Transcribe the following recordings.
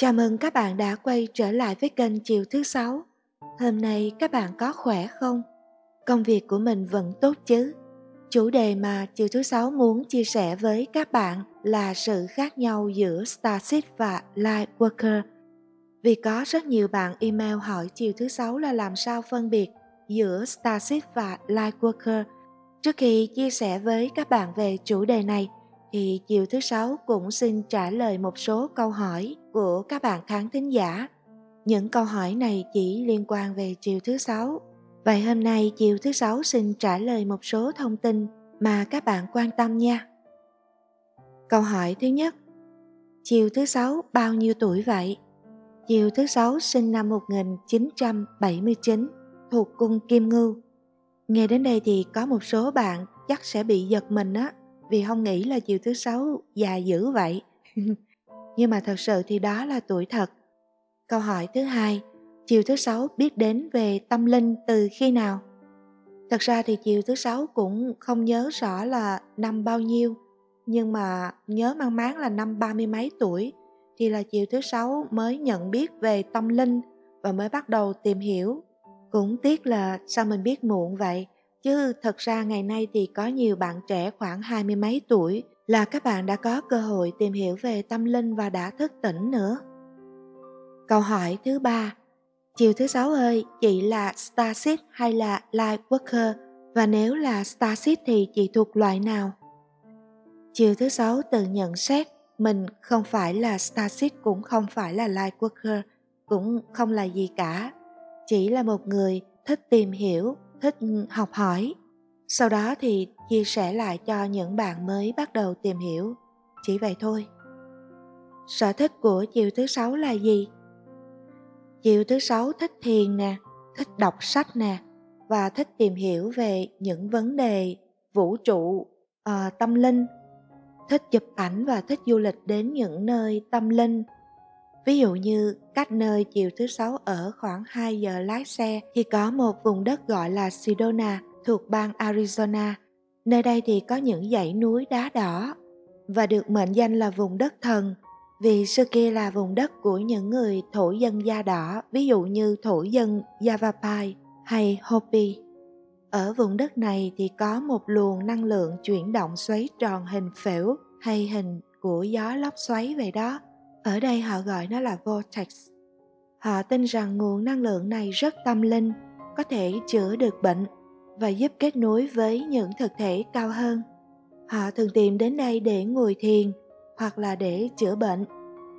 Chào mừng các bạn đã quay trở lại với kênh Chiều thứ sáu. Hôm nay các bạn có khỏe không? Công việc của mình vẫn tốt chứ? Chủ đề mà Chiều thứ sáu muốn chia sẻ với các bạn là sự khác nhau giữa Starship và Lightworker. Vì có rất nhiều bạn email hỏi Chiều thứ sáu là làm sao phân biệt giữa Starship và Lightworker. Trước khi chia sẻ với các bạn về chủ đề này, thì chiều thứ sáu cũng xin trả lời một số câu hỏi của các bạn khán thính giả. Những câu hỏi này chỉ liên quan về chiều thứ sáu. Vậy hôm nay chiều thứ sáu xin trả lời một số thông tin mà các bạn quan tâm nha. Câu hỏi thứ nhất. Chiều thứ sáu bao nhiêu tuổi vậy? Chiều thứ sáu sinh năm 1979, thuộc cung Kim Ngưu. Nghe đến đây thì có một số bạn chắc sẽ bị giật mình á, vì không nghĩ là chiều thứ sáu già dữ vậy. Nhưng mà thật sự thì đó là tuổi thật. Câu hỏi thứ hai, chiều thứ sáu biết đến về tâm linh từ khi nào? Thật ra thì chiều thứ sáu cũng không nhớ rõ là năm bao nhiêu, nhưng mà nhớ mang máng là năm ba mươi mấy tuổi thì là chiều thứ sáu mới nhận biết về tâm linh và mới bắt đầu tìm hiểu. Cũng tiếc là sao mình biết muộn vậy, chứ thật ra ngày nay thì có nhiều bạn trẻ khoảng hai mươi mấy tuổi là các bạn đã có cơ hội tìm hiểu về tâm linh và đã thức tỉnh nữa. Câu hỏi thứ ba, chiều thứ sáu ơi, chị là Starship hay là Lightworker? Và nếu là Starship thì chị thuộc loại nào? Chiều thứ sáu tự nhận xét mình không phải là Starship cũng không phải là Lightworker, cũng không là gì cả. Chỉ là một người thích tìm hiểu thích học hỏi. Sau đó thì chia sẻ lại cho những bạn mới bắt đầu tìm hiểu. Chỉ vậy thôi. Sở thích của chiều thứ sáu là gì? Chiều thứ sáu thích thiền nè thích đọc sách nè và thích tìm hiểu về những vấn đề vũ trụ uh, tâm linh. Thích chụp ảnh và thích du lịch đến những nơi tâm linh. Ví dụ như cách nơi chiều thứ sáu ở khoảng 2 giờ lái xe thì có một vùng đất gọi là Sedona thuộc bang Arizona. Nơi đây thì có những dãy núi đá đỏ và được mệnh danh là vùng đất thần vì xưa kia là vùng đất của những người thổ dân da đỏ, ví dụ như thổ dân Yavapai hay Hopi. Ở vùng đất này thì có một luồng năng lượng chuyển động xoáy tròn hình phễu hay hình của gió lốc xoáy vậy đó ở đây họ gọi nó là vortex. Họ tin rằng nguồn năng lượng này rất tâm linh, có thể chữa được bệnh và giúp kết nối với những thực thể cao hơn. Họ thường tìm đến đây để ngồi thiền hoặc là để chữa bệnh.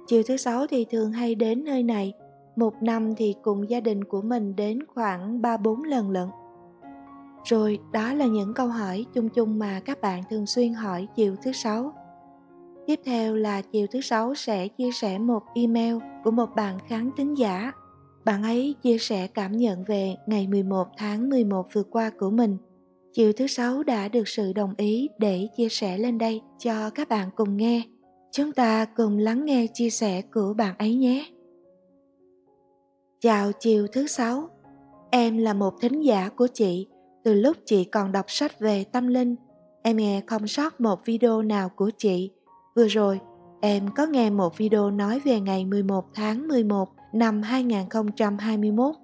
Chiều thứ sáu thì thường hay đến nơi này, một năm thì cùng gia đình của mình đến khoảng 3-4 lần lận. Rồi đó là những câu hỏi chung chung mà các bạn thường xuyên hỏi chiều thứ sáu. Tiếp theo là chiều thứ sáu sẽ chia sẻ một email của một bạn khán thính giả. Bạn ấy chia sẻ cảm nhận về ngày 11 tháng 11 vừa qua của mình. Chiều thứ sáu đã được sự đồng ý để chia sẻ lên đây cho các bạn cùng nghe. Chúng ta cùng lắng nghe chia sẻ của bạn ấy nhé. Chào chiều thứ sáu. Em là một thính giả của chị. Từ lúc chị còn đọc sách về tâm linh, em nghe không sót một video nào của chị Vừa rồi, em có nghe một video nói về ngày 11 tháng 11 năm 2021.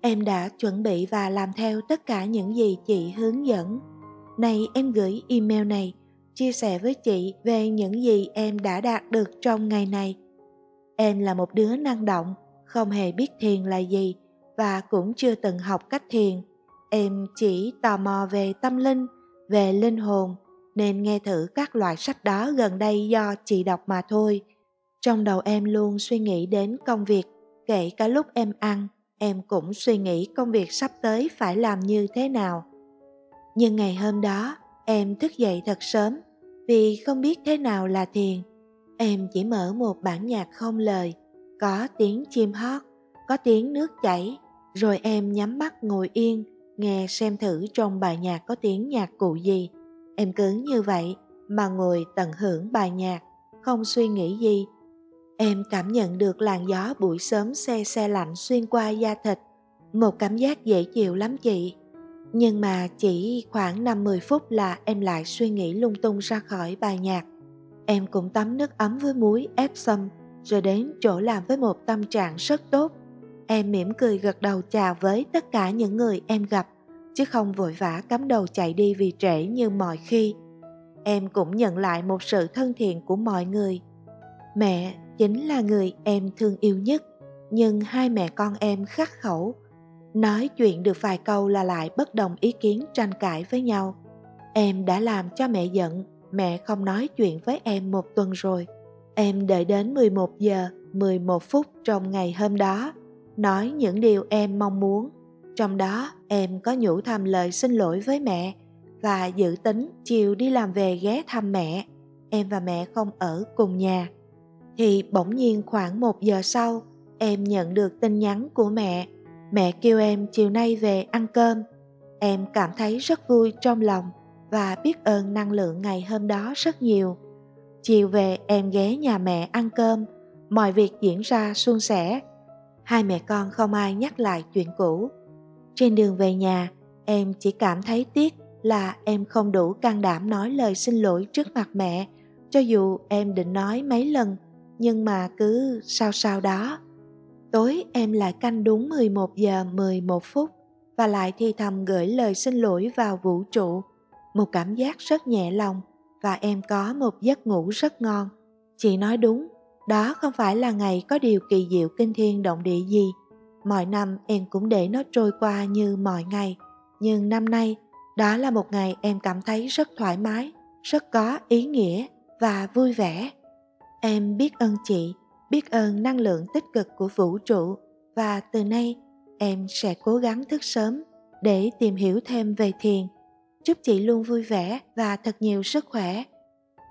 Em đã chuẩn bị và làm theo tất cả những gì chị hướng dẫn. Này em gửi email này, chia sẻ với chị về những gì em đã đạt được trong ngày này. Em là một đứa năng động, không hề biết thiền là gì và cũng chưa từng học cách thiền. Em chỉ tò mò về tâm linh, về linh hồn nên nghe thử các loại sách đó gần đây do chị đọc mà thôi. Trong đầu em luôn suy nghĩ đến công việc, kể cả lúc em ăn, em cũng suy nghĩ công việc sắp tới phải làm như thế nào. Nhưng ngày hôm đó, em thức dậy thật sớm vì không biết thế nào là thiền. Em chỉ mở một bản nhạc không lời, có tiếng chim hót, có tiếng nước chảy, rồi em nhắm mắt ngồi yên, nghe xem thử trong bài nhạc có tiếng nhạc cụ gì Em cứ như vậy mà ngồi tận hưởng bài nhạc, không suy nghĩ gì. Em cảm nhận được làn gió buổi sớm xe xe lạnh xuyên qua da thịt, một cảm giác dễ chịu lắm chị. Nhưng mà chỉ khoảng 5-10 phút là em lại suy nghĩ lung tung ra khỏi bài nhạc. Em cũng tắm nước ấm với muối ép xâm, rồi đến chỗ làm với một tâm trạng rất tốt. Em mỉm cười gật đầu chào với tất cả những người em gặp, chứ không vội vã cắm đầu chạy đi vì trễ như mọi khi. Em cũng nhận lại một sự thân thiện của mọi người. Mẹ chính là người em thương yêu nhất, nhưng hai mẹ con em khắc khẩu. Nói chuyện được vài câu là lại bất đồng ý kiến tranh cãi với nhau. Em đã làm cho mẹ giận, mẹ không nói chuyện với em một tuần rồi. Em đợi đến 11 giờ 11 phút trong ngày hôm đó, nói những điều em mong muốn. Trong đó em có nhủ thầm lời xin lỗi với mẹ và dự tính chiều đi làm về ghé thăm mẹ. Em và mẹ không ở cùng nhà. Thì bỗng nhiên khoảng một giờ sau, em nhận được tin nhắn của mẹ. Mẹ kêu em chiều nay về ăn cơm. Em cảm thấy rất vui trong lòng và biết ơn năng lượng ngày hôm đó rất nhiều. Chiều về em ghé nhà mẹ ăn cơm, mọi việc diễn ra suôn sẻ. Hai mẹ con không ai nhắc lại chuyện cũ. Trên đường về nhà, em chỉ cảm thấy tiếc là em không đủ can đảm nói lời xin lỗi trước mặt mẹ, cho dù em định nói mấy lần, nhưng mà cứ sao sao đó. Tối em lại canh đúng 11 giờ 11 phút và lại thi thầm gửi lời xin lỗi vào vũ trụ. Một cảm giác rất nhẹ lòng và em có một giấc ngủ rất ngon. Chị nói đúng, đó không phải là ngày có điều kỳ diệu kinh thiên động địa gì. Mọi năm em cũng để nó trôi qua như mọi ngày. Nhưng năm nay, đó là một ngày em cảm thấy rất thoải mái, rất có ý nghĩa và vui vẻ. Em biết ơn chị, biết ơn năng lượng tích cực của vũ trụ và từ nay em sẽ cố gắng thức sớm để tìm hiểu thêm về thiền chúc chị luôn vui vẻ và thật nhiều sức khỏe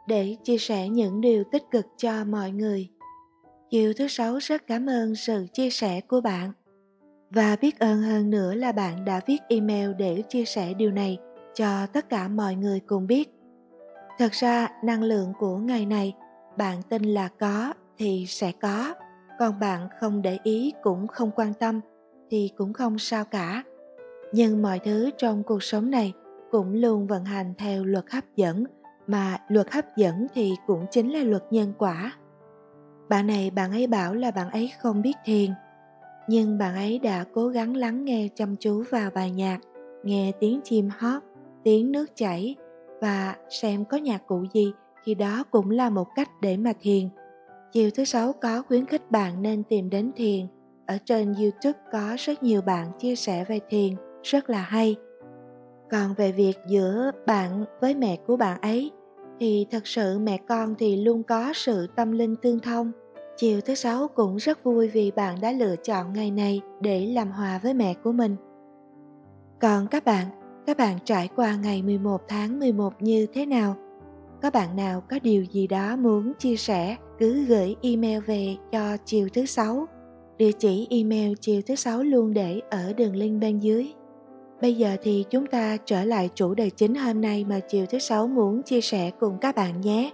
để chia sẻ những điều tích cực cho mọi người. Chiều thứ sáu rất cảm ơn sự chia sẻ của bạn và biết ơn hơn nữa là bạn đã viết email để chia sẻ điều này cho tất cả mọi người cùng biết. Thật ra năng lượng của ngày này bạn tin là có thì sẽ có, còn bạn không để ý cũng không quan tâm thì cũng không sao cả. Nhưng mọi thứ trong cuộc sống này cũng luôn vận hành theo luật hấp dẫn mà luật hấp dẫn thì cũng chính là luật nhân quả bạn này bạn ấy bảo là bạn ấy không biết thiền nhưng bạn ấy đã cố gắng lắng nghe chăm chú vào bài nhạc, nghe tiếng chim hót, tiếng nước chảy và xem có nhạc cụ gì thì đó cũng là một cách để mà thiền. Chiều thứ sáu có khuyến khích bạn nên tìm đến thiền. Ở trên youtube có rất nhiều bạn chia sẻ về thiền, rất là hay. Còn về việc giữa bạn với mẹ của bạn ấy, thì thật sự mẹ con thì luôn có sự tâm linh tương thông chiều thứ sáu cũng rất vui vì bạn đã lựa chọn ngày này để làm hòa với mẹ của mình. Còn các bạn các bạn trải qua ngày 11 tháng 11 như thế nào? Có bạn nào có điều gì đó muốn chia sẻ, cứ gửi email về cho chiều thứ sáu. Địa chỉ email chiều thứ sáu luôn để ở đường link bên dưới. Bây giờ thì chúng ta trở lại chủ đề chính hôm nay mà chiều thứ sáu muốn chia sẻ cùng các bạn nhé.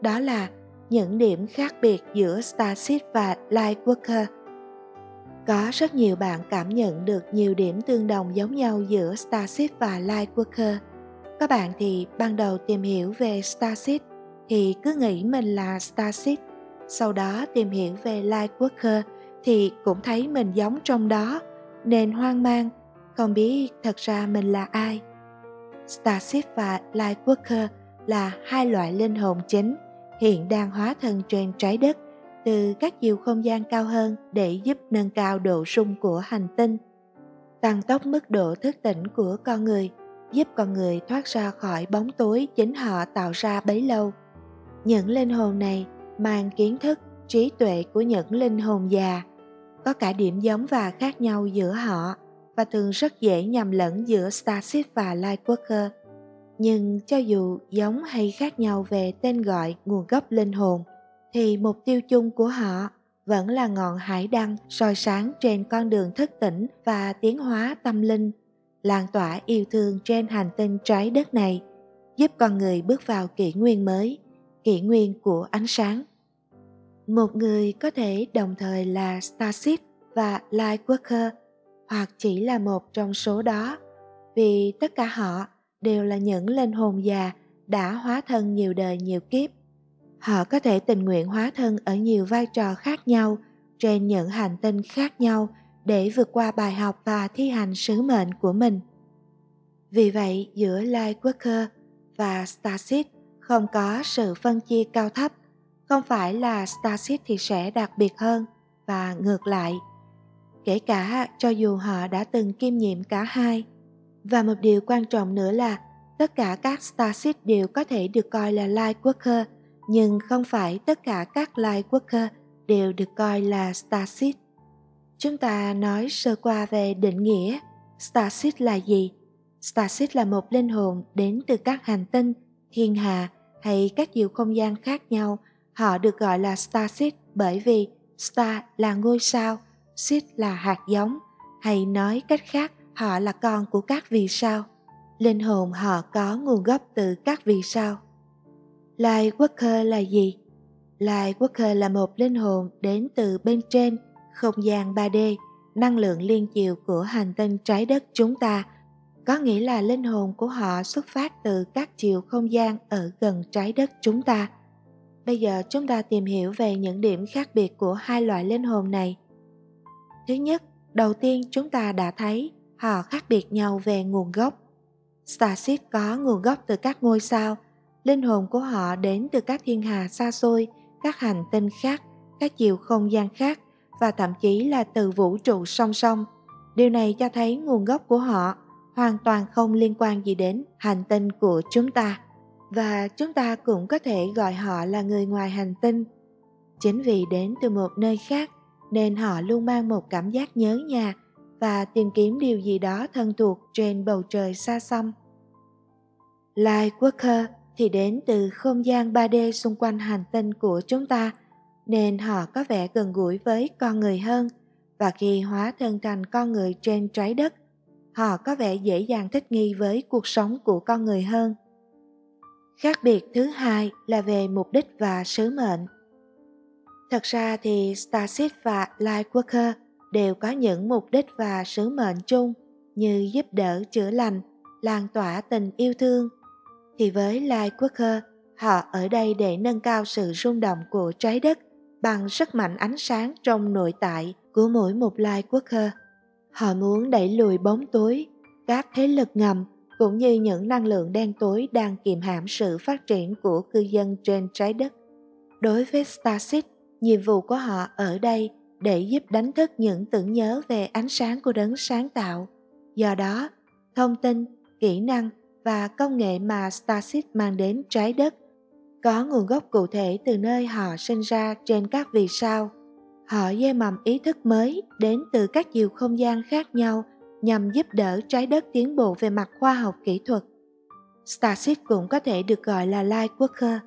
Đó là những điểm khác biệt giữa Starship và Lightworker. Có rất nhiều bạn cảm nhận được nhiều điểm tương đồng giống nhau giữa Starship và Lightworker. Các bạn thì ban đầu tìm hiểu về Starship thì cứ nghĩ mình là Starship, sau đó tìm hiểu về Lightworker thì cũng thấy mình giống trong đó nên hoang mang không biết thật ra mình là ai. Starship và Lightworker là hai loại linh hồn chính hiện đang hóa thân trên trái đất từ các chiều không gian cao hơn để giúp nâng cao độ sung của hành tinh, tăng tốc mức độ thức tỉnh của con người, giúp con người thoát ra khỏi bóng tối chính họ tạo ra bấy lâu. Những linh hồn này mang kiến thức, trí tuệ của những linh hồn già, có cả điểm giống và khác nhau giữa họ và thường rất dễ nhầm lẫn giữa Starship và Lightworker. Nhưng cho dù giống hay khác nhau về tên gọi nguồn gốc linh hồn, thì mục tiêu chung của họ vẫn là ngọn hải đăng soi sáng trên con đường thức tỉnh và tiến hóa tâm linh, lan tỏa yêu thương trên hành tinh trái đất này, giúp con người bước vào kỷ nguyên mới, kỷ nguyên của ánh sáng. Một người có thể đồng thời là Starship và Lightworker – hoặc chỉ là một trong số đó vì tất cả họ đều là những linh hồn già đã hóa thân nhiều đời nhiều kiếp họ có thể tình nguyện hóa thân ở nhiều vai trò khác nhau trên những hành tinh khác nhau để vượt qua bài học và thi hành sứ mệnh của mình. Vì vậy, giữa Lightworker và Starseed không có sự phân chia cao thấp, không phải là Starseed thì sẽ đặc biệt hơn và ngược lại. Kể cả cho dù họ đã từng kiêm nhiệm cả hai. Và một điều quan trọng nữa là tất cả các Starship đều có thể được coi là Lightworker, nhưng không phải tất cả các Lightworker đều được coi là Starship. Chúng ta nói sơ qua về định nghĩa Starship là gì? Starship là một linh hồn đến từ các hành tinh, thiên hà hay các chiều không gian khác nhau. Họ được gọi là Starship bởi vì Star là ngôi sao, Seed là hạt giống, hay nói cách khác họ là con của các vì sao. Linh hồn họ có nguồn gốc từ các vì sao. Light Worker là gì? Light Worker là một linh hồn đến từ bên trên không gian 3D, năng lượng liên chiều của hành tinh trái đất chúng ta, có nghĩa là linh hồn của họ xuất phát từ các chiều không gian ở gần trái đất chúng ta. Bây giờ chúng ta tìm hiểu về những điểm khác biệt của hai loại linh hồn này. Thứ nhất, đầu tiên chúng ta đã thấy họ khác biệt nhau về nguồn gốc. Starship có nguồn gốc từ các ngôi sao, linh hồn của họ đến từ các thiên hà xa xôi, các hành tinh khác, các chiều không gian khác và thậm chí là từ vũ trụ song song. Điều này cho thấy nguồn gốc của họ hoàn toàn không liên quan gì đến hành tinh của chúng ta và chúng ta cũng có thể gọi họ là người ngoài hành tinh. Chính vì đến từ một nơi khác nên họ luôn mang một cảm giác nhớ nhà và tìm kiếm điều gì đó thân thuộc trên bầu trời xa xăm. Lightworker thì đến từ không gian 3D xung quanh hành tinh của chúng ta – nên họ có vẻ gần gũi với con người hơn, và khi hóa thân thành con người trên trái đất, họ có vẻ dễ dàng thích nghi với cuộc sống của con người hơn khác biệt thứ hai là về mục đích và sứ mệnh thật ra thì starship và lightworker đều có những mục đích và sứ mệnh chung như giúp đỡ chữa lành lan tỏa tình yêu thương thì với Lai Quốc Hơ, họ ở đây để nâng cao sự rung động của trái đất bằng sức mạnh ánh sáng trong nội tại của mỗi một Lai Quốc Hơ. Họ muốn đẩy lùi bóng tối, các thế lực ngầm cũng như những năng lượng đen tối đang kiềm hãm sự phát triển của cư dân trên trái đất. Đối với starship, nhiệm vụ của họ ở đây để giúp đánh thức những tưởng nhớ về ánh sáng của đấng sáng tạo. Do đó, thông tin, kỹ năng và công nghệ mà Starship mang đến trái đất có nguồn gốc cụ thể từ nơi họ sinh ra trên các vì sao. Họ gieo mầm ý thức mới đến từ các chiều không gian khác nhau nhằm giúp đỡ trái đất tiến bộ về mặt khoa học kỹ thuật. Starship cũng có thể được gọi là Lightworker,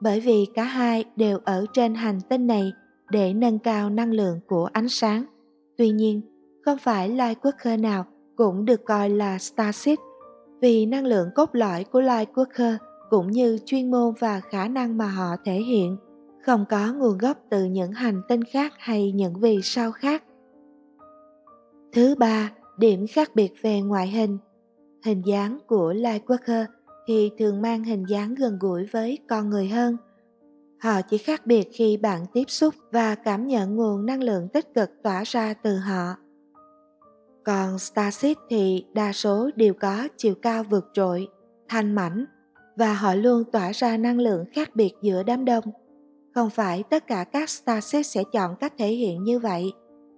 bởi vì cả hai đều ở trên hành tinh này để nâng cao năng lượng của ánh sáng. Tuy nhiên, không phải Lightworker nào cũng được coi là Starship? Vì năng lượng cốt lõi của Lightworker – cũng như chuyên môn và khả năng mà họ thể hiện không có nguồn gốc từ những hành tinh khác hay những vì sao khác. Thứ ba điểm khác biệt về ngoại hình. Hình dáng của lightworker thì thường mang hình dáng gần gũi với con người hơn họ chỉ khác biệt khi bạn tiếp xúc và cảm nhận nguồn năng lượng tích cực tỏa ra từ họ. Còn starship thì đa số đều có chiều cao vượt trội thanh mảnh và họ luôn tỏa ra năng lượng khác biệt giữa đám đông. Không phải tất cả các starship sẽ chọn cách thể hiện như vậy,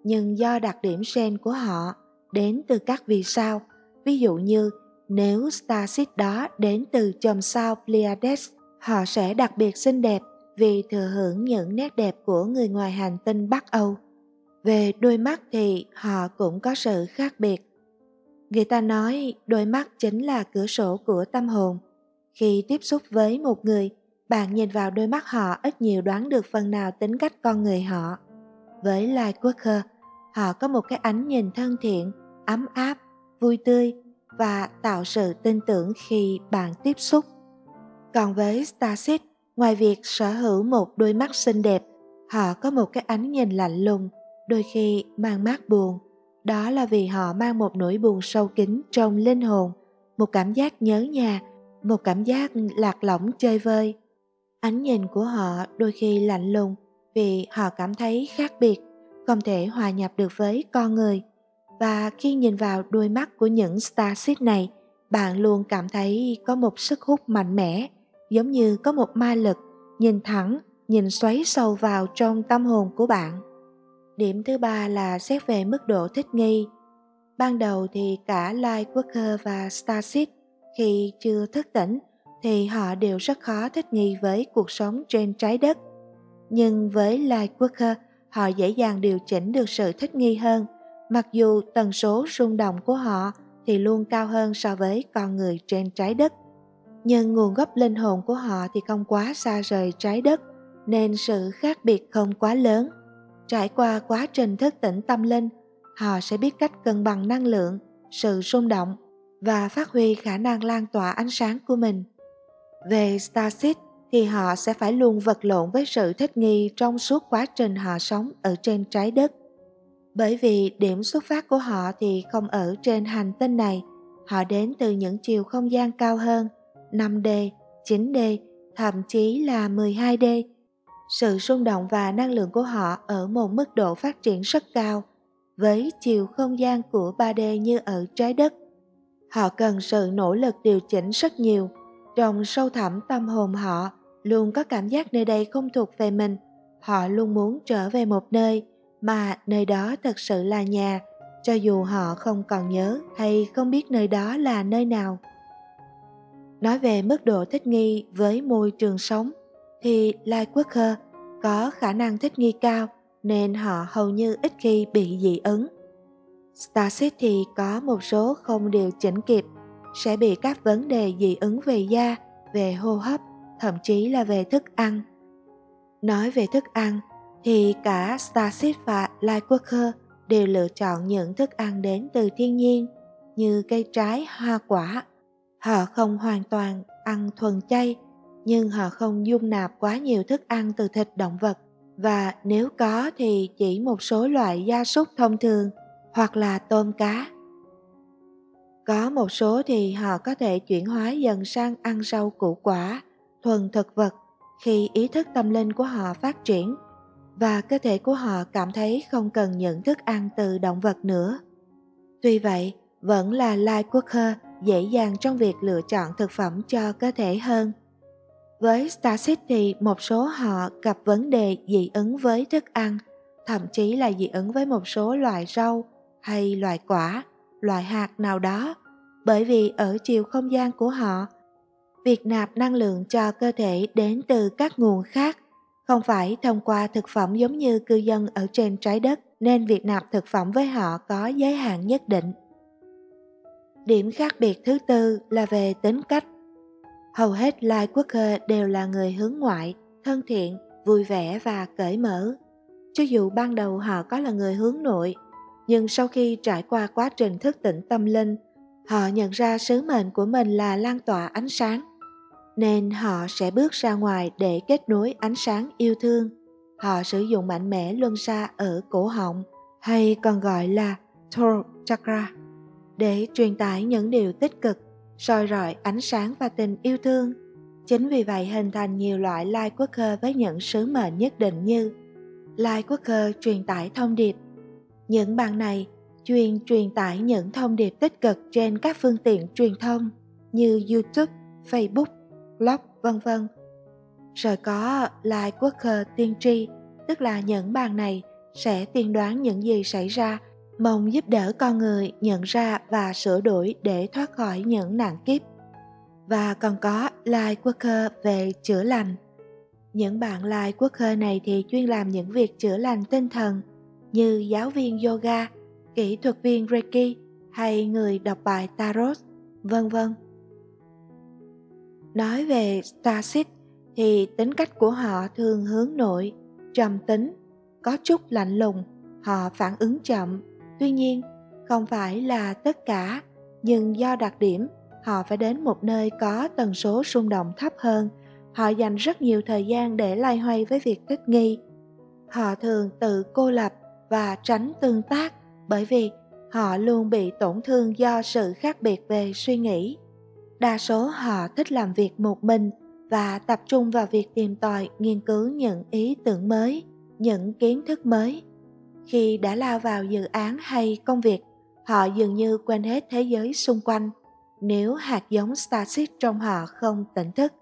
nhưng do đặc điểm gen của họ đến từ các vì sao, ví dụ như nếu starship đó đến từ chòm sao Pleiades, họ sẽ đặc biệt xinh đẹp vì thừa hưởng những nét đẹp của người ngoài hành tinh Bắc Âu. Về đôi mắt thì họ cũng có sự khác biệt. Người ta nói đôi mắt chính là cửa sổ của tâm hồn khi tiếp xúc với một người, bạn nhìn vào đôi mắt họ ít nhiều đoán được phần nào tính cách con người họ. Với Lightworker, họ có một cái ánh nhìn thân thiện, ấm áp, vui tươi và tạo sự tin tưởng khi bạn tiếp xúc. Còn với Starship ngoài việc sở hữu một đôi mắt xinh đẹp, họ có một cái ánh nhìn lạnh lùng, đôi khi mang mát buồn. Đó là vì họ mang một nỗi buồn sâu kín trong linh hồn, một cảm giác nhớ nhà một cảm giác lạc lõng chơi vơi. Ánh nhìn của họ đôi khi lạnh lùng vì họ cảm thấy khác biệt, không thể hòa nhập được với con người. Và khi nhìn vào đôi mắt của những starship này, bạn luôn cảm thấy có một sức hút mạnh mẽ, giống như có một ma lực nhìn thẳng, nhìn xoáy sâu vào trong tâm hồn của bạn. Điểm thứ ba là xét về mức độ thích nghi. Ban đầu thì cả Lightworker và Starship khi chưa thức tỉnh thì họ đều rất khó thích nghi với cuộc sống trên trái đất. Nhưng với Lightworker, họ dễ dàng điều chỉnh được sự thích nghi hơn, mặc dù tần số rung động của họ thì luôn cao hơn so với con người trên trái đất. Nhưng nguồn gốc linh hồn của họ thì không quá xa rời trái đất, nên sự khác biệt không quá lớn. Trải qua quá trình thức tỉnh tâm linh, họ sẽ biết cách cân bằng năng lượng, sự rung động và phát huy khả năng lan tỏa ánh sáng của mình. Về Starseed thì họ sẽ phải luôn vật lộn với sự thích nghi trong suốt quá trình họ sống ở trên trái đất. Bởi vì điểm xuất phát của họ thì không ở trên hành tinh này, họ đến từ những chiều không gian cao hơn, 5D, 9D, thậm chí là 12D. Sự rung động và năng lượng của họ ở một mức độ phát triển rất cao, với chiều không gian của 3D như ở trái đất. Họ cần sự nỗ lực điều chỉnh rất nhiều. Trong sâu thẳm tâm hồn họ luôn có cảm giác nơi đây không thuộc về mình. Họ luôn muốn trở về một nơi mà nơi đó thật sự là nhà, cho dù họ không còn nhớ hay không biết nơi đó là nơi nào. Nói về mức độ thích nghi với môi trường sống, thì Lightworker có khả năng thích nghi cao nên họ hầu như ít khi bị dị ứng. Star City có một số không điều chỉnh kịp, sẽ bị các vấn đề dị ứng về da, về hô hấp, thậm chí là về thức ăn. Nói về thức ăn, thì cả Starship và Lightworker đều lựa chọn những thức ăn đến từ thiên nhiên như cây trái, hoa quả. Họ không hoàn toàn ăn thuần chay, nhưng họ không dung nạp quá nhiều thức ăn từ thịt động vật và nếu có thì chỉ một số loại gia súc thông thường hoặc là tôm cá. Có một số thì họ có thể chuyển hóa dần sang ăn rau củ quả, thuần thực vật khi ý thức tâm linh của họ phát triển và cơ thể của họ cảm thấy không cần những thức ăn từ động vật nữa. Tuy vậy, vẫn là Lai Quaker dễ dàng trong việc lựa chọn thực phẩm cho cơ thể hơn. Với Starship thì một số họ gặp vấn đề dị ứng với thức ăn, thậm chí là dị ứng với một số loại rau hay loại quả, loại hạt nào đó, bởi vì ở chiều không gian của họ, việc nạp năng lượng cho cơ thể đến từ các nguồn khác không phải thông qua thực phẩm giống như cư dân ở trên trái đất nên việc nạp thực phẩm với họ có giới hạn nhất định. Điểm khác biệt thứ tư là về tính cách. Hầu hết Lai Quốc Hơ đều là người hướng ngoại, thân thiện, vui vẻ và cởi mở. Cho dù ban đầu họ có là người hướng nội, nhưng sau khi trải qua quá trình thức tỉnh tâm linh, họ nhận ra sứ mệnh của mình là lan tỏa ánh sáng nên họ sẽ bước ra ngoài để kết nối ánh sáng yêu thương. Họ sử dụng mạnh mẽ luân xa ở cổ họng hay còn gọi là throat chakra để truyền tải những điều tích cực, soi rọi ánh sáng và tình yêu thương. Chính vì vậy hình thành nhiều loại light worker với những sứ mệnh nhất định như light worker truyền tải thông điệp. Những bạn này chuyên truyền tải những thông điệp tích cực trên các phương tiện truyền thông như YouTube, Facebook, blog, vân vân. Rồi có Light Worker tiên tri, tức là những bạn này sẽ tiên đoán những gì xảy ra, mong giúp đỡ con người nhận ra và sửa đổi để thoát khỏi những nạn kiếp. Và còn có Light Worker về chữa lành. Những bạn Light Worker này thì chuyên làm những việc chữa lành tinh thần như giáo viên yoga, kỹ thuật viên Reiki hay người đọc bài Tarot, vân vân. Nói về Starship thì tính cách của họ thường hướng nội, trầm tính, có chút lạnh lùng, họ phản ứng chậm. Tuy nhiên, không phải là tất cả, nhưng do đặc điểm, họ phải đến một nơi có tần số rung động thấp hơn. Họ dành rất nhiều thời gian để lay hoay với việc thích nghi. Họ thường tự cô lập và tránh tương tác bởi vì họ luôn bị tổn thương do sự khác biệt về suy nghĩ đa số họ thích làm việc một mình và tập trung vào việc tìm tòi nghiên cứu những ý tưởng mới những kiến thức mới khi đã lao vào dự án hay công việc, họ dường như quên hết thế giới xung quanh. Nếu hạt giống starseed trong họ không tỉnh thức,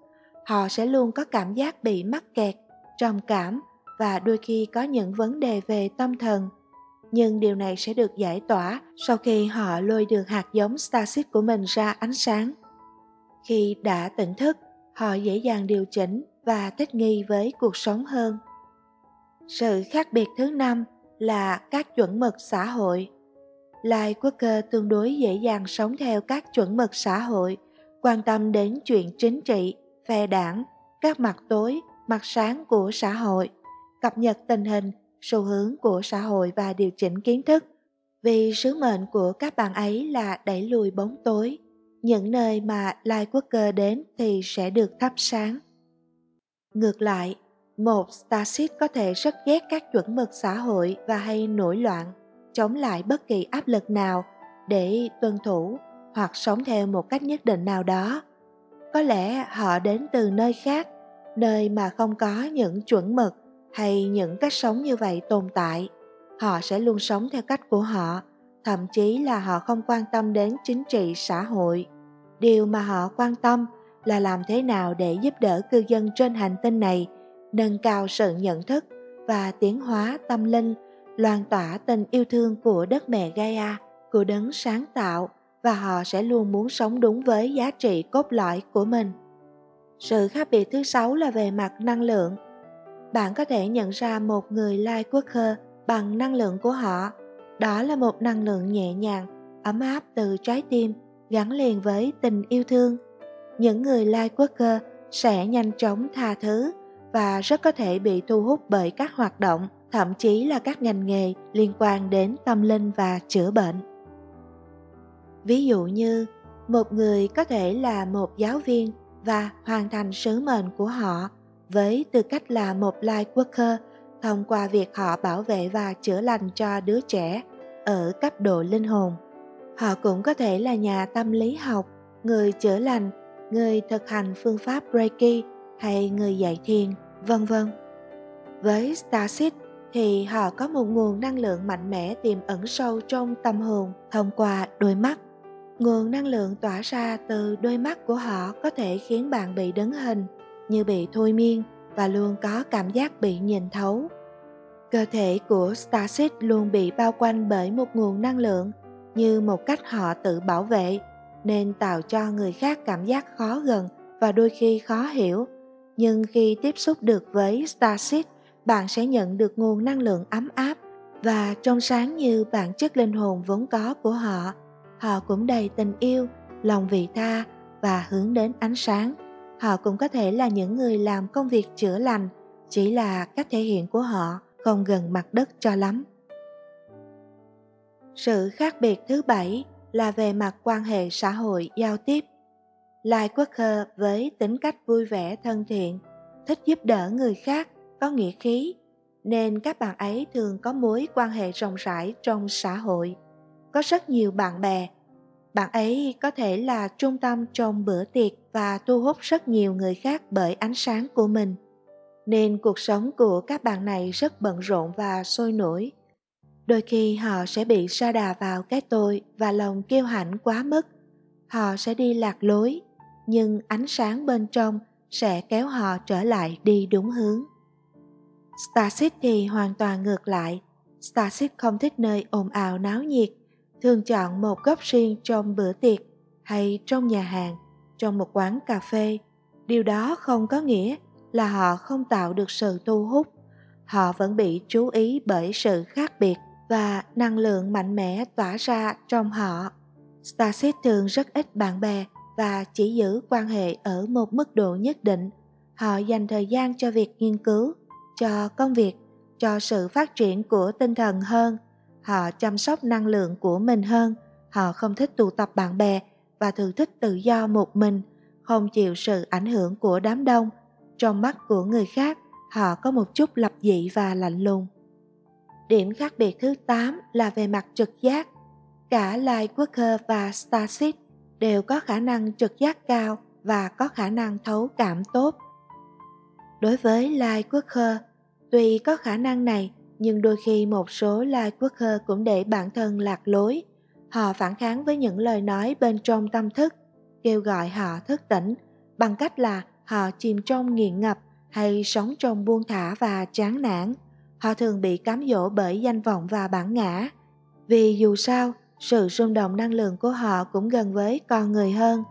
họ sẽ luôn có cảm giác bị mắc kẹt, trầm cảm và đôi khi có những vấn đề về tâm thần. Nhưng điều này sẽ được giải tỏa sau khi họ lôi được hạt giống starseed của mình ra ánh sáng. Khi đã tỉnh thức, họ dễ dàng điều chỉnh và thích nghi với cuộc sống hơn. Sự khác biệt thứ năm là các chuẩn mực xã hội. Lai quốc cơ tương đối dễ dàng sống theo các chuẩn mực xã hội, quan tâm đến chuyện chính trị, phe đảng, các mặt tối, mặt sáng của xã hội, cập nhật tình hình, xu hướng của xã hội và điều chỉnh kiến thức. Vì sứ mệnh của các bạn ấy là đẩy lùi bóng tối, những nơi mà lai quốc cơ đến thì sẽ được thắp sáng. Ngược lại một starship có thể rất ghét các chuẩn mực xã hội và hay nổi loạn, chống lại bất kỳ áp lực nào để tuân thủ hoặc sống theo một cách nhất định nào đó. Có lẽ họ đến từ nơi khác, nơi mà không có những chuẩn mực hay những cách sống như vậy tồn tại. Họ sẽ luôn sống theo cách của họ, thậm chí là họ không quan tâm đến chính trị, xã hội. Điều mà họ quan tâm là làm thế nào để giúp đỡ cư dân trên hành tinh này nâng cao sự nhận thức và tiến hóa tâm linh, loan tỏa tình yêu thương của đất mẹ gaia, của đấng sáng tạo, và họ sẽ luôn muốn sống đúng với giá trị cốt lõi của mình. Sự khác biệt thứ sáu là về mặt năng lượng. Bạn có thể nhận ra một người lai quốc khơ bằng năng lượng của họ. Đó là một năng lượng nhẹ nhàng, ấm áp từ trái tim, gắn liền với tình yêu thương. Những người lai quốc cơ sẽ nhanh chóng tha thứ và rất có thể bị thu hút bởi các hoạt động, thậm chí là các ngành nghề liên quan đến tâm linh và chữa bệnh. Ví dụ như, một người có thể là một giáo viên và hoàn thành sứ mệnh của họ với tư cách là một life worker thông qua việc họ bảo vệ và chữa lành cho đứa trẻ ở cấp độ linh hồn. Họ cũng có thể là nhà tâm lý học, người chữa lành, người thực hành phương pháp reiki hay người dạy thiền, vân vân. Với starseed thì họ có một nguồn năng lượng mạnh mẽ tiềm ẩn sâu trong tâm hồn thông qua đôi mắt. Nguồn năng lượng tỏa ra từ đôi mắt của họ có thể khiến bạn bị đứng hình như bị thôi miên và luôn có cảm giác bị nhìn thấu. Cơ thể của starseed luôn bị bao quanh bởi một nguồn năng lượng như một cách họ tự bảo vệ, nên tạo cho người khác cảm giác khó gần và đôi khi khó hiểu nhưng khi tiếp xúc được với Starship, bạn sẽ nhận được nguồn năng lượng ấm áp và trong sáng như bản chất linh hồn vốn có của họ. Họ cũng đầy tình yêu lòng vị tha và hướng đến ánh sáng. Họ cũng có thể là những người làm công việc chữa lành chỉ là cách thể hiện của họ không gần mặt đất cho lắm. Sự khác biệt thứ bảy là về mặt quan hệ xã hội giao tiếp lai quốc khơ với tính cách vui vẻ, thân thiện, thích giúp đỡ người khác, có nghĩa khí, nên các bạn ấy thường có mối quan hệ rộng rãi trong xã hội. Có rất nhiều bạn bè. Bạn ấy có thể là trung tâm trong bữa tiệc và thu hút rất nhiều người khác bởi ánh sáng của mình. Nên cuộc sống của các bạn này rất bận rộn và sôi nổi. Đôi khi họ sẽ bị sa đà vào cái tôi và lòng kiêu hãnh quá mức. Họ sẽ đi lạc lối nhưng ánh sáng bên trong sẽ kéo họ trở lại đi đúng hướng. Starship thì hoàn toàn ngược lại. Starship không thích nơi ồn ào náo nhiệt, thường chọn một góc riêng trong bữa tiệc hay trong nhà hàng, trong một quán cà phê. Điều đó không có nghĩa là họ không tạo được sự thu hút. Họ vẫn bị chú ý bởi sự khác biệt và năng lượng mạnh mẽ tỏa ra trong họ. Starship thường rất ít bạn bè và chỉ giữ quan hệ ở một mức độ nhất định. Họ dành thời gian cho việc nghiên cứu, cho công việc, cho sự phát triển của tinh thần hơn. Họ chăm sóc năng lượng của mình hơn. Họ không thích tụ tập bạn bè và thường thích tự do một mình, không chịu sự ảnh hưởng của đám đông. Trong mắt của người khác, họ có một chút lập dị và lạnh lùng. Điểm khác biệt thứ 8 là về mặt trực giác. Cả Lightworker và Starship đều có khả năng trực giác cao và có khả năng thấu cảm tốt. Đối với Lai Quốc Khơ, tuy có khả năng này, nhưng đôi khi một số Lai Quốc Khơ cũng để bản thân lạc lối. Họ phản kháng với những lời nói bên trong tâm thức, kêu gọi họ thức tỉnh bằng cách là họ chìm trong nghiện ngập hay sống trong buông thả và chán nản. Họ thường bị cám dỗ bởi danh vọng và bản ngã. Vì dù sao, sự rung động năng lượng của họ cũng gần với con người hơn.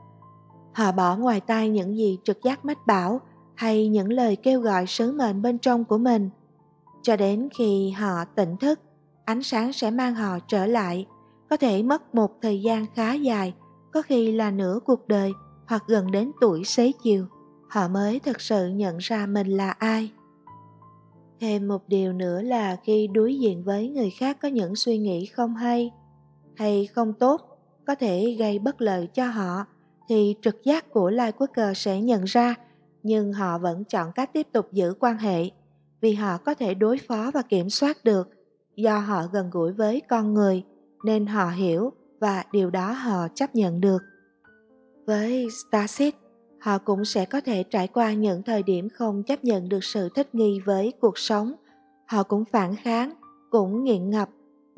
Họ bỏ ngoài tai những gì trực giác mách bảo hay những lời kêu gọi sứ mệnh bên trong của mình. Cho đến khi họ tỉnh thức, ánh sáng sẽ mang họ trở lại. Có thể mất một thời gian khá dài, có khi là nửa cuộc đời hoặc gần đến tuổi xế chiều. Họ mới thực sự nhận ra mình là ai. Thêm một điều nữa là khi đối diện với người khác có những suy nghĩ không hay hay không tốt có thể gây bất lợi cho họ thì trực giác của Lai Quốc Cờ sẽ nhận ra nhưng họ vẫn chọn cách tiếp tục giữ quan hệ vì họ có thể đối phó và kiểm soát được do họ gần gũi với con người nên họ hiểu và điều đó họ chấp nhận được. Với starship họ cũng sẽ có thể trải qua những thời điểm không chấp nhận được sự thích nghi với cuộc sống. Họ cũng phản kháng, cũng nghiện ngập,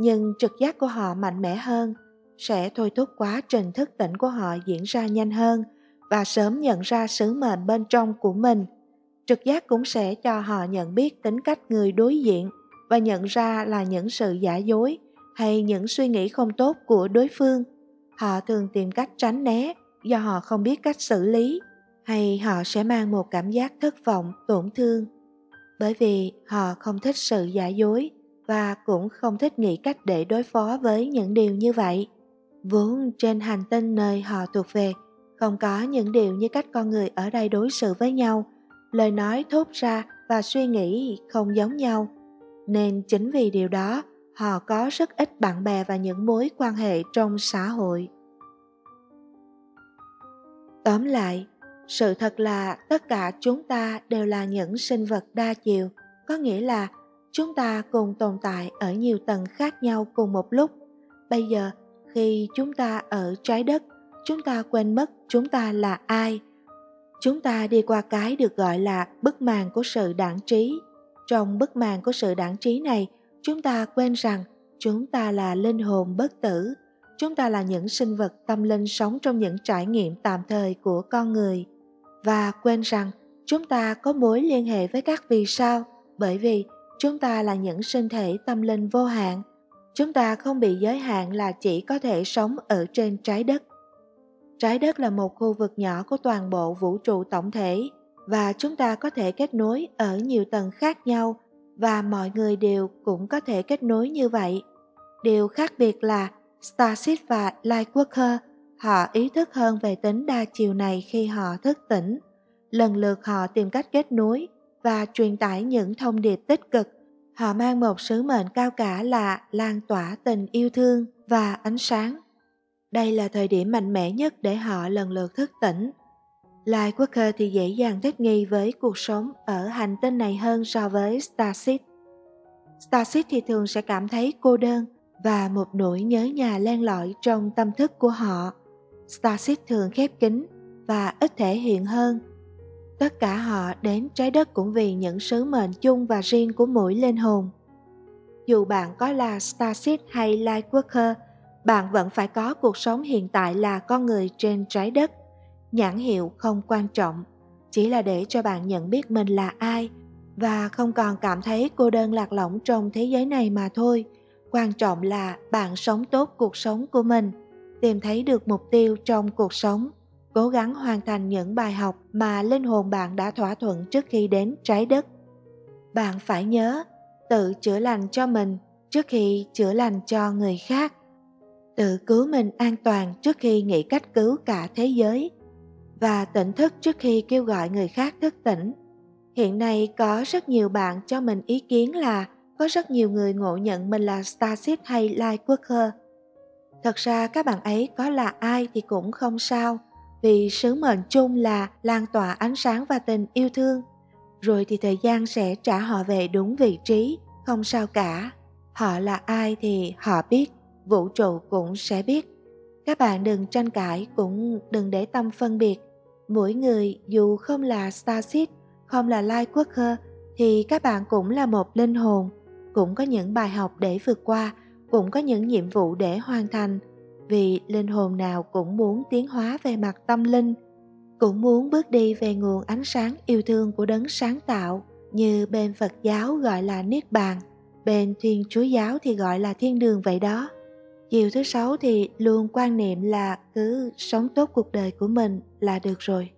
nhưng trực giác của họ mạnh mẽ hơn, sẽ thôi thúc quá trình thức tỉnh của họ diễn ra nhanh hơn và sớm nhận ra sứ mệnh bên trong của mình. Trực giác cũng sẽ cho họ nhận biết tính cách người đối diện và nhận ra là những sự giả dối hay những suy nghĩ không tốt của đối phương. Họ thường tìm cách tránh né do họ không biết cách xử lý hay họ sẽ mang một cảm giác thất vọng, tổn thương bởi vì họ không thích sự giả dối và cũng không thích nghĩ cách để đối phó với những điều như vậy. Vốn trên hành tinh nơi họ thuộc về, không có những điều như cách con người ở đây đối xử với nhau, lời nói thốt ra và suy nghĩ không giống nhau. Nên chính vì điều đó, họ có rất ít bạn bè và những mối quan hệ trong xã hội. Tóm lại, sự thật là tất cả chúng ta đều là những sinh vật đa chiều, có nghĩa là chúng ta cùng tồn tại ở nhiều tầng khác nhau cùng một lúc. Bây giờ, khi chúng ta ở trái đất, chúng ta quên mất chúng ta là ai. Chúng ta đi qua cái được gọi là bức màn của sự đảng trí. Trong bức màn của sự đảng trí này, chúng ta quên rằng chúng ta là linh hồn bất tử chúng ta là những sinh vật tâm linh sống trong những trải nghiệm tạm thời của con người và quên rằng chúng ta có mối liên hệ với các vì sao bởi vì chúng ta là những sinh thể tâm linh vô hạn. Chúng ta không bị giới hạn là chỉ có thể sống ở trên trái đất. Trái đất là một khu vực nhỏ của toàn bộ vũ trụ tổng thể và chúng ta có thể kết nối ở nhiều tầng khác nhau và mọi người đều cũng có thể kết nối như vậy. Điều khác biệt là Starship và Lightworker, họ ý thức hơn về tính đa chiều này khi họ thức tỉnh. Lần lượt họ tìm cách kết nối và truyền tải những thông điệp tích cực. Họ mang một sứ mệnh cao cả là lan tỏa tình yêu thương và ánh sáng. Đây là thời điểm mạnh mẽ nhất để họ lần lượt thức tỉnh. lai Lightworker thì dễ dàng thích nghi với cuộc sống ở hành tinh này hơn so với Starship. Starship thì thường sẽ cảm thấy cô đơn và một nỗi nhớ nhà len lỏi trong tâm thức của họ. Starship thường khép kín và ít thể hiện hơn. Tất cả họ đến trái đất cũng vì những sứ mệnh chung và riêng của mỗi linh hồn. Dù bạn có là Starship hay Lightworker, bạn vẫn phải có cuộc sống hiện tại là con người trên trái đất. Nhãn hiệu không quan trọng, chỉ là để cho bạn nhận biết mình là ai và không còn cảm thấy cô đơn lạc lõng trong thế giới này mà thôi quan trọng là bạn sống tốt cuộc sống của mình tìm thấy được mục tiêu trong cuộc sống cố gắng hoàn thành những bài học mà linh hồn bạn đã thỏa thuận trước khi đến trái đất. Bạn phải nhớ tự chữa lành cho mình trước khi chữa lành cho người khác. Tự cứu mình an toàn trước khi nghĩ cách cứu cả thế giới. Và tỉnh thức trước khi kêu gọi người khác thức tỉnh. Hiện nay có rất nhiều bạn cho mình ý kiến là có rất nhiều người ngộ nhận mình là Starship hay Lightworker. Thật ra các bạn ấy có là ai thì cũng không sao, vì sứ mệnh chung là lan tỏa ánh sáng và tình yêu thương. Rồi thì thời gian sẽ trả họ về đúng vị trí, không sao cả. Họ là ai thì họ biết, vũ trụ cũng sẽ biết. Các bạn đừng tranh cãi cũng đừng để tâm phân biệt. mỗi người dù không là starship, không là Lightworker thì các bạn cũng là một linh hồn, cũng có những bài học để vượt qua, cũng có những nhiệm vụ để hoàn thành. Vì linh hồn nào cũng muốn tiến hóa về mặt tâm linh, cũng muốn bước đi về nguồn ánh sáng yêu thương của đấng sáng tạo như bên Phật giáo gọi là Niết Bàn, bên Thiên Chúa giáo thì gọi là thiên đường vậy đó. Chiều thứ sáu thì luôn quan niệm là cứ sống tốt cuộc đời của mình là được rồi.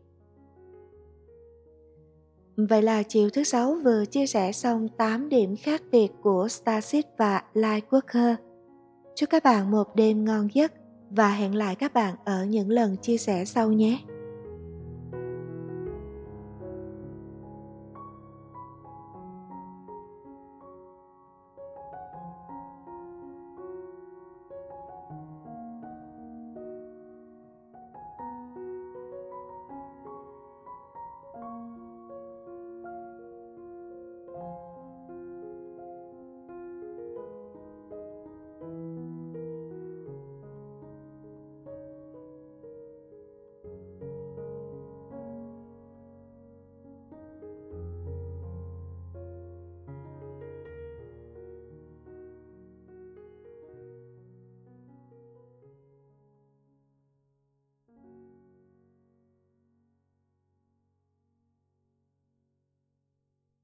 Vậy là chiều thứ sáu vừa chia sẻ xong 8 điểm khác biệt của Starship và Lightworker. Chúc các bạn một đêm ngon giấc và hẹn lại các bạn ở những lần chia sẻ sau nhé.